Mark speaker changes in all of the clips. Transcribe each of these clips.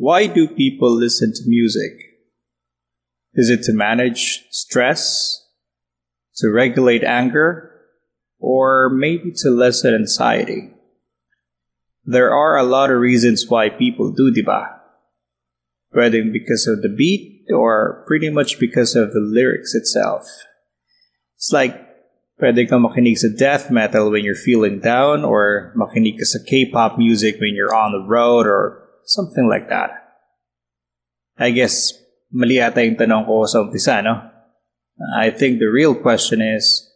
Speaker 1: Why do people listen to music? Is it to manage stress, to regulate anger, or maybe to lessen anxiety? There are a lot of reasons why people do diba. Whether because of the beat or pretty much because of the lyrics itself. It's like pwede kang makinig sa death metal when you're feeling down or makinig ka sa K-pop music when you're on the road or something like that. I guess mali ata yung tanong ko sa umpisa, no? I think the real question is,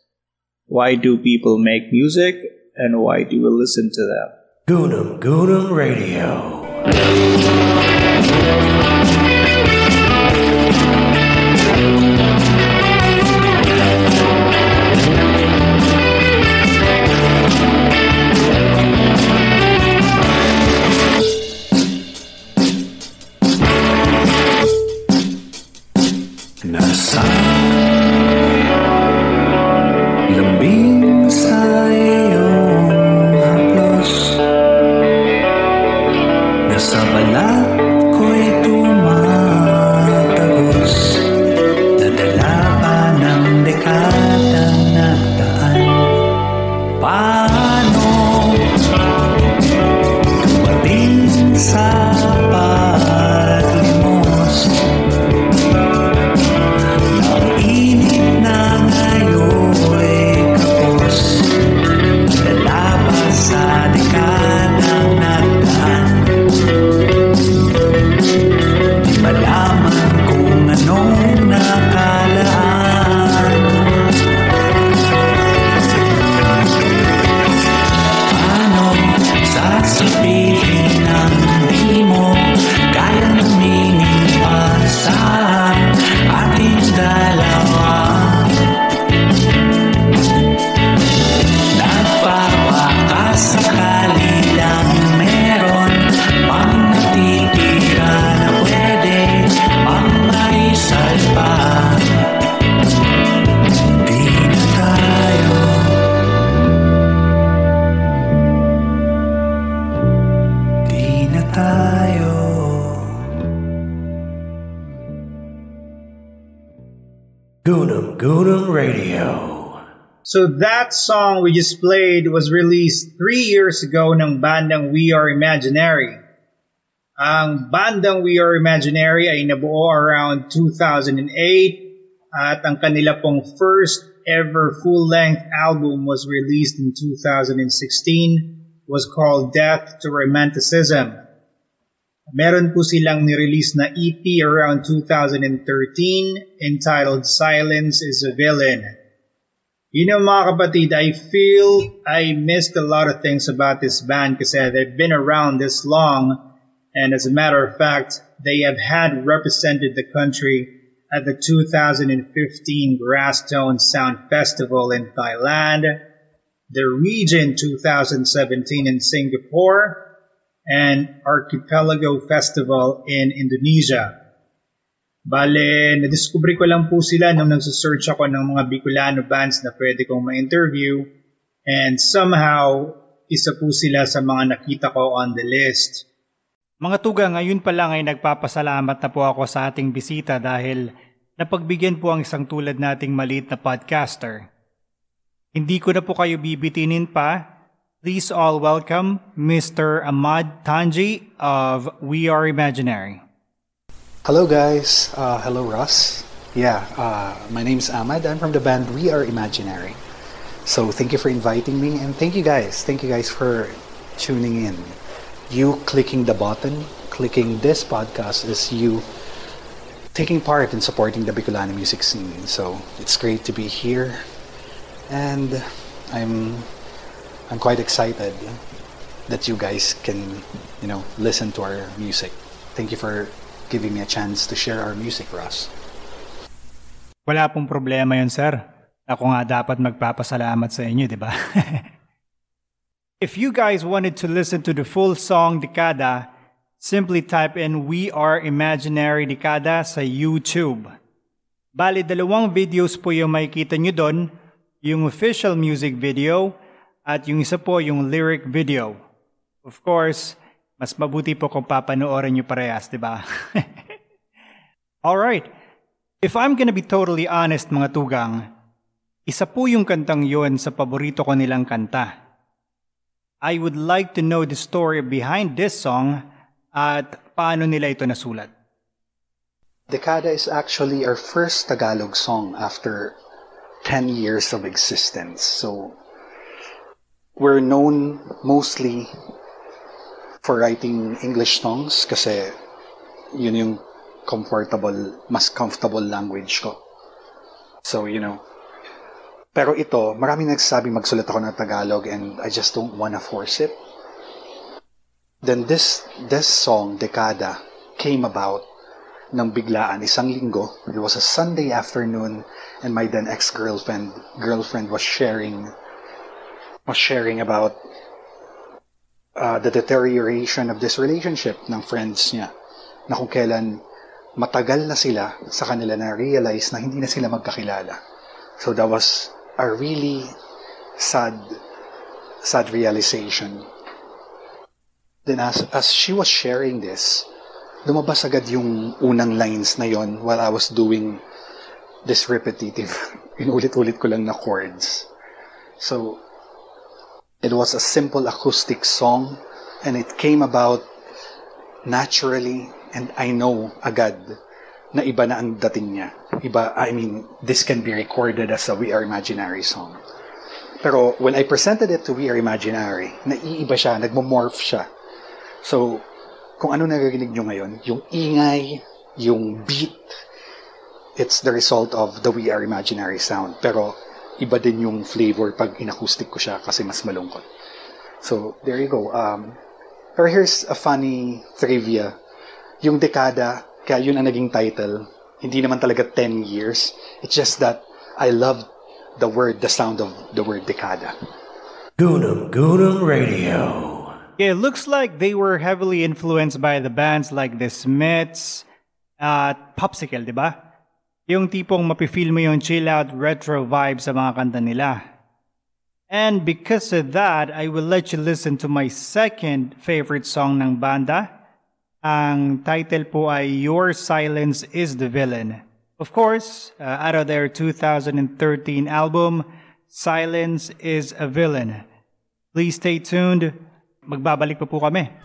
Speaker 1: why do people make music and why do we listen to them?
Speaker 2: Goonum Goonum Radio.
Speaker 3: So that song we just played was released three years ago ng bandang We Are Imaginary. Ang bandang We Are Imaginary ay nabuo around 2008 at ang kanila pong first ever full-length album was released in 2016 was called Death to Romanticism. Meron po silang nirelease na EP around 2013 entitled Silence is a Villain. You know mga kapatid, I feel I missed a lot of things about this band because they've been around this long and as a matter of fact, they have had represented the country at the 2015 Grasstone Sound Festival in Thailand, the Region 2017 in Singapore, and Archipelago Festival in Indonesia. Bale, nadiskubre ko lang po sila nung nagsasearch ako ng mga Bicolano bands na pwede kong ma-interview and somehow, isa po sila sa mga nakita ko on the list.
Speaker 4: Mga tuga, ngayon pa lang ay nagpapasalamat na po ako sa ating bisita dahil napagbigyan po ang isang tulad nating maliit na podcaster. Hindi ko na po kayo bibitinin pa. Please all welcome Mr. Ahmad Tanji of We Are Imaginary.
Speaker 5: Hello, guys. Uh, hello, Russ. Yeah, uh, my name's Ahmad. I'm from the band We Are Imaginary. So thank you for inviting me, and thank you guys. Thank you guys for tuning in. You clicking the button, clicking this podcast is you taking part in supporting the Bicolano music scene. So it's great to be here, and I'm I'm quite excited that you guys can you know listen to our music. Thank you for giving me a chance to share our music, Russ.
Speaker 4: Wala pong problema yun, sir. Ako nga dapat magpapasalamat sa inyo, di ba? if you guys wanted to listen to the full song Dekada, simply type in We Are Imaginary Dekada sa YouTube. Bali, dalawang videos po yung makikita nyo doon, yung official music video at yung isa po yung lyric video. Of course, Mas mabuti po kung papanoorin nyo parehas, di ba? Alright. If I'm gonna be totally honest mga tugang, isa po yung kantang yon sa paborito ko nilang kanta. I would like to know the story behind this song at paano nila ito nasulat.
Speaker 5: Dekada is actually our first Tagalog song after 10 years of existence. So, we're known mostly for writing English songs kasi yun yung comfortable, mas comfortable language ko. So, you know. Pero ito, maraming nagsasabi magsulat ako ng Tagalog and I just don't wanna force it. Then this, this song, Dekada, came about ng biglaan isang linggo. It was a Sunday afternoon and my then ex-girlfriend girlfriend was sharing was sharing about uh, the deterioration of this relationship ng friends niya na kung kailan matagal na sila sa kanila na realize na hindi na sila magkakilala. So that was a really sad sad realization. Then as, as she was sharing this, lumabas agad yung unang lines na yon while I was doing this repetitive, inulit-ulit ko lang na chords. So, it was a simple acoustic song and it came about naturally and I know agad na iba na ang dating niya. Iba, I mean, this can be recorded as a We Are Imaginary song. Pero when I presented it to We Are Imaginary, naiiba siya, nagmomorph siya. So, kung ano narinig nyo ngayon, yung ingay, yung beat, it's the result of the We Are Imaginary sound. Pero, iba din yung flavor pag inacoustic ko siya kasi mas malungkot. So, there you go. Um, pero here's a funny trivia. Yung dekada, kaya yun ang naging title, hindi naman talaga 10 years. It's just that I love the word, the sound of the word dekada.
Speaker 2: Goonum Goonum Radio.
Speaker 4: Yeah, it looks like they were heavily influenced by the bands like The Smiths at Popsicle, di ba? Yung tipong mapifeel mo yung chill out retro vibe sa mga kanta nila. And because of that, I will let you listen to my second favorite song ng banda. Ang title po ay Your Silence is the Villain. Of course, uh, out of their 2013 album, Silence is a Villain. Please stay tuned. Magbabalik pa po kami.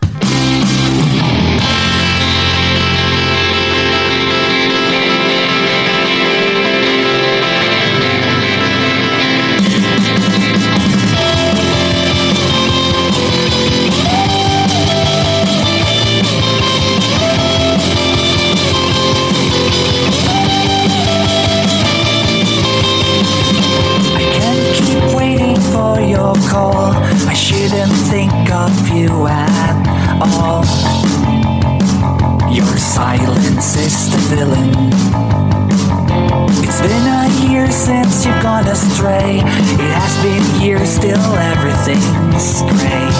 Speaker 2: Still everything's gray.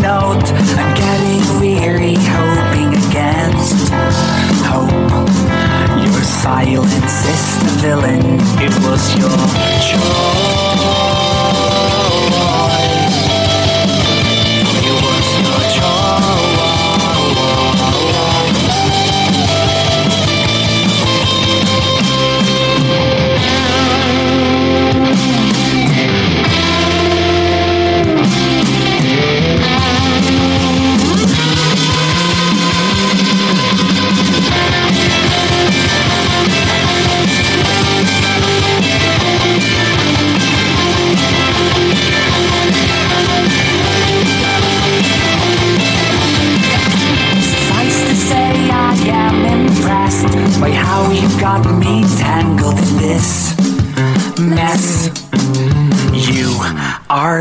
Speaker 2: Note. I'm getting weary, hoping against hope. Your silence is the villain. It was your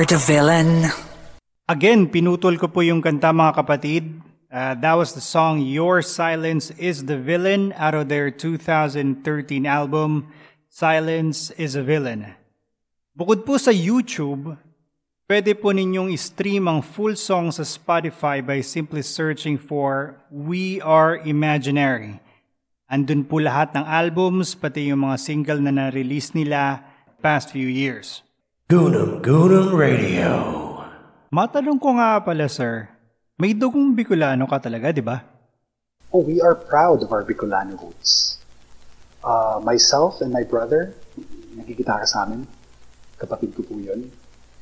Speaker 2: are the villain.
Speaker 4: Again, pinutol ko po yung kanta mga kapatid. Uh, that was the song Your Silence is the Villain out of their 2013 album Silence is a Villain. Bukod po sa YouTube, pwede po ninyong stream ang full song sa Spotify by simply searching for We Are Imaginary. Andun po lahat ng albums, pati yung mga single na na-release nila past few years.
Speaker 2: Gunam Gunam Radio.
Speaker 4: Matanong ko nga pala, sir, may dugong Bicolano ka talaga, di ba?
Speaker 5: Oh, we are proud of our Bicolano roots. Uh, myself and my brother, nagigitara sa amin, kapatid ko po yun.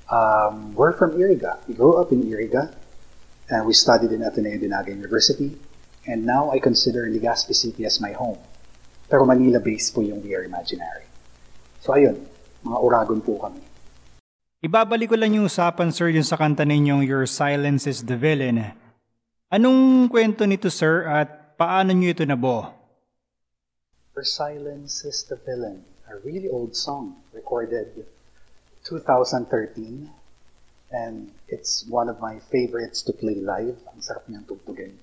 Speaker 5: Um, we're from Iriga. We grew up in Iriga, and we studied in Ateneo de Naga University, and now I consider Legazpi City as my home. Pero Manila-based po yung We Are Imaginary. So ayun, mga Uragon po kami.
Speaker 4: Ibabalik ko lang yung usapan sir yung sa kanta ninyong Your Silence is the Villain. Anong kwento nito sir at paano nyo ito nabuo?
Speaker 5: Your Silence is the Villain, a really old song recorded 2013 and it's one of my favorites to play live. Ang sarap niyang tugtugin.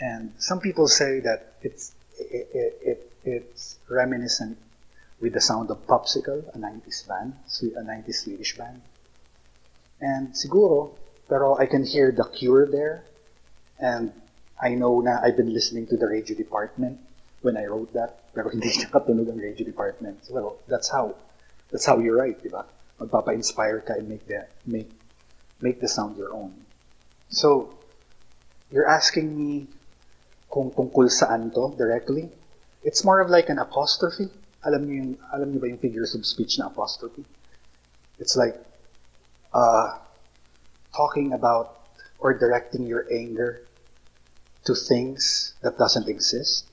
Speaker 5: And some people say that it's it, it, it, it's reminiscent with the sound of Popsicle, a 90s band, a 90s Swedish band. And siguro, pero I can hear the cure there. And I know na I've been listening to the radio department when I wrote that, pero hindi nakatunog ang radio department. So, well, that's how, that's how you write, di ba? Magpapa-inspire ka and make the, make, make the sound your own. So, you're asking me kung tungkol saan to directly. It's more of like an apostrophe alam niyo yung, alam niyo ba yung figures of speech na apostrophe? It's like, uh, talking about or directing your anger to things that doesn't exist.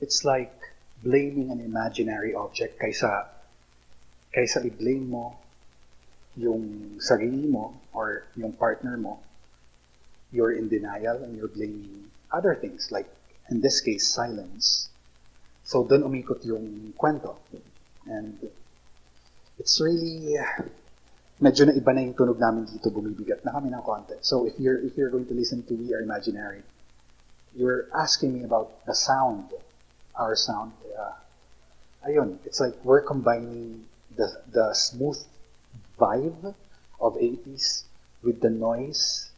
Speaker 5: It's like blaming an imaginary object kaysa kaysa i-blame mo yung sarili mo or yung partner mo, you're in denial and you're blaming other things like in this case silence So, doon umikot yung kwento. And it's really, medyo na iba na yung tunog namin dito, bumibigat na kami ng konti. So, if you're, if you're going to listen to We Are Imaginary, you're asking me about the sound, our sound. Uh, ayun, it's like we're combining the, the smooth vibe of 80s with the noise,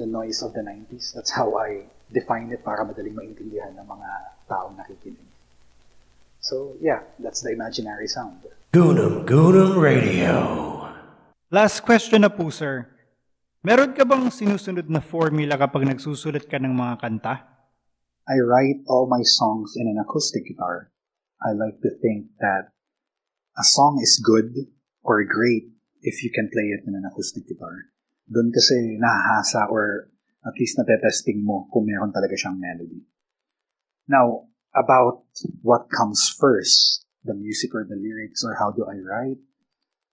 Speaker 5: the noise of the 90s. That's how I define it para madaling maintindihan ng mga taong nakikinig. So yeah, that's the imaginary sound.
Speaker 2: Gunam Gunam Radio.
Speaker 4: Last question na po, sir. Meron ka bang sinusunod na formula kapag nagsusulat ka ng mga kanta?
Speaker 5: I write all my songs in an acoustic guitar. I like to think that a song is good or great if you can play it in an acoustic guitar. Doon kasi nahahasa or at least natetesting mo kung meron talaga siyang melody. Now, about what comes first, the music or the lyrics or how do I write.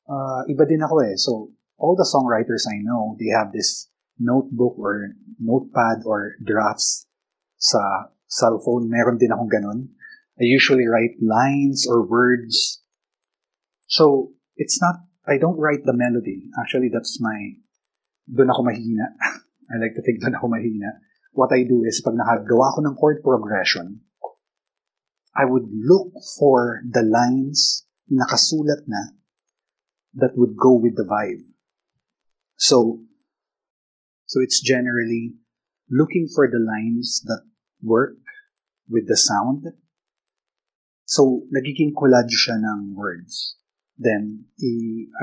Speaker 5: Uh, iba din ako eh. So, all the songwriters I know, they have this notebook or notepad or drafts sa cellphone. Meron din akong ganun. I usually write lines or words. So, it's not, I don't write the melody. Actually, that's my, doon ako mahina. I like to think doon ako mahina. What I do is, pag nakagawa ko ng chord progression, I would look for the lines nakasulat na that would go with the vibe. So, so it's generally looking for the lines that work with the sound. So, nagiging collage siya ng words. Then, i,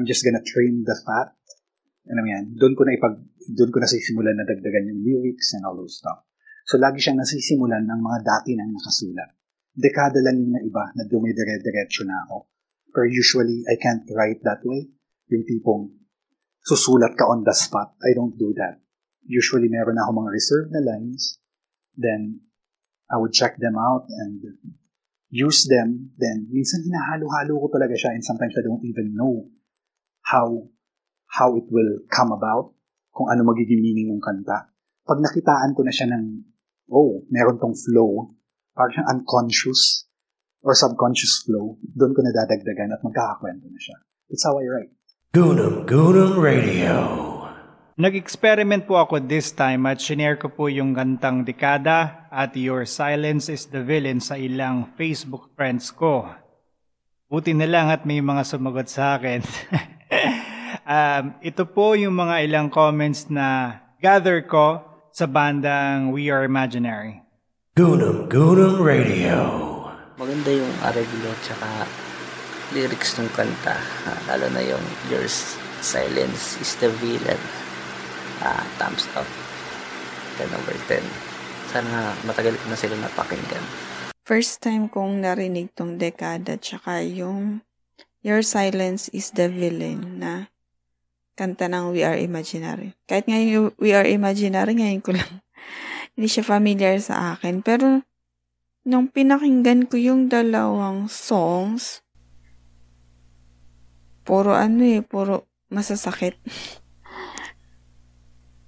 Speaker 5: I'm just gonna trim the fat. Ano yan? Doon ko na ipag, doon ko na sisimulan na dagdagan yung lyrics and all those stuff. So, lagi siyang nasisimulan ng mga dati nang nakasulat dekada lang yung na iba na dumidire-diretso na ako. Pero usually, I can't write that way. Yung tipong susulat ka on the spot. I don't do that. Usually, meron ako mga reserved na lines. Then, I would check them out and use them. Then, minsan hinahalo-halo ko talaga siya and sometimes I don't even know how how it will come about, kung ano magiging meaning ng kanta. Pag nakitaan ko na siya ng, oh, meron tong flow, parang unconscious or subconscious flow, doon ko nadadagdagan at magkakakwento na siya. That's how I write.
Speaker 2: Goonam Goonam Radio.
Speaker 4: Nag-experiment po ako this time at shinare ko po yung gantang dekada at Your Silence is the Villain sa ilang Facebook friends ko. Buti na lang at may mga sumagot sa akin. um, ito po yung mga ilang comments na gather ko sa bandang We Are Imaginary.
Speaker 2: Goonam Goonam Radio.
Speaker 6: maganda yung arreglo tsaka lyrics ng kanta lalo na yung your silence is the villain ah, thumbs up 10 over 10 sana matagal ko na sila napakinggan
Speaker 7: First time kong narinig tong dekada tsaka yung Your Silence is the Villain na kanta ng We Are Imaginary. Kahit ngayon yung We Are Imaginary, ngayon ko lang hindi siya familiar sa akin. Pero nung pinakinggan ko yung dalawang songs, puro ano eh, puro masasakit.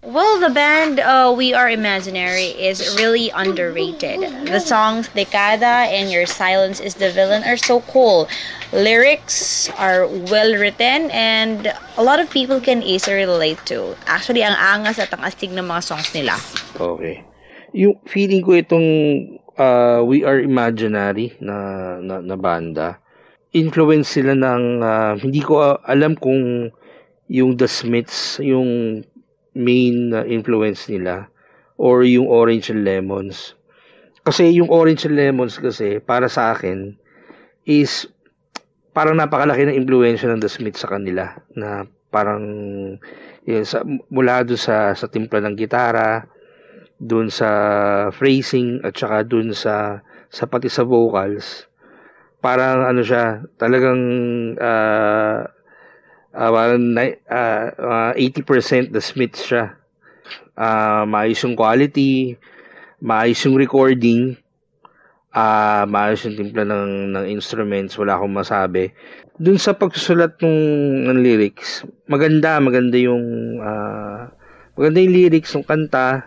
Speaker 8: Well, the band uh, We Are Imaginary is really underrated. The songs Decada and Your Silence is the Villain are so cool. Lyrics are well written and a lot of people can easily relate to. Actually, ang angas at ang astig ng mga songs nila.
Speaker 9: Okay. Yung feeling ko itong uh, We Are Imaginary na, na, na banda, influence sila ng, uh, hindi ko uh, alam kung yung The Smiths, yung main uh, influence nila, or yung Orange and Lemons. Kasi yung Orange and Lemons kasi, para sa akin, is parang napakalaki ng impluensya ng The Smiths sa kanila na parang yun, sa, mula doon sa, sa timpla ng gitara, doon sa phrasing at saka doon sa sa pati sa vocals parang ano siya talagang uh, uh, parang uh, uh, 80% the Smiths siya. Uh, maayos yung quality maayos yung recording ah maayos yung timpla ng, ng instruments wala akong masabi. Dun sa pagsusulat ng, ng lyrics maganda maganda yung ah, maganda yung lyrics ng kanta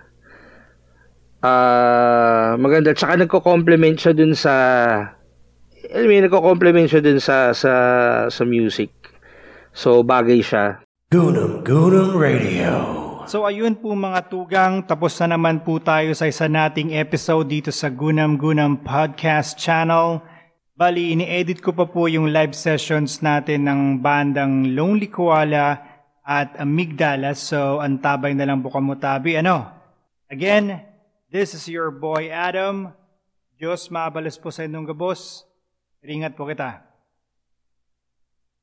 Speaker 9: ah maganda tsaka nagko-complement siya dun sa I mean, nagko-complement siya dun sa sa sa music so bagay siya
Speaker 2: Goonam Goonam Radio.
Speaker 4: So ayun po mga tugang, tapos na naman po tayo sa isa nating episode dito sa Gunam Gunam Podcast Channel. Bali, ini-edit ko pa po yung live sessions natin ng bandang Lonely Koala at Amigdala. So antabay na lang bukamutabi. Ano? Again, this is your boy Adam. Diyos mabalas po sa inyong gabos. Ringat po kita.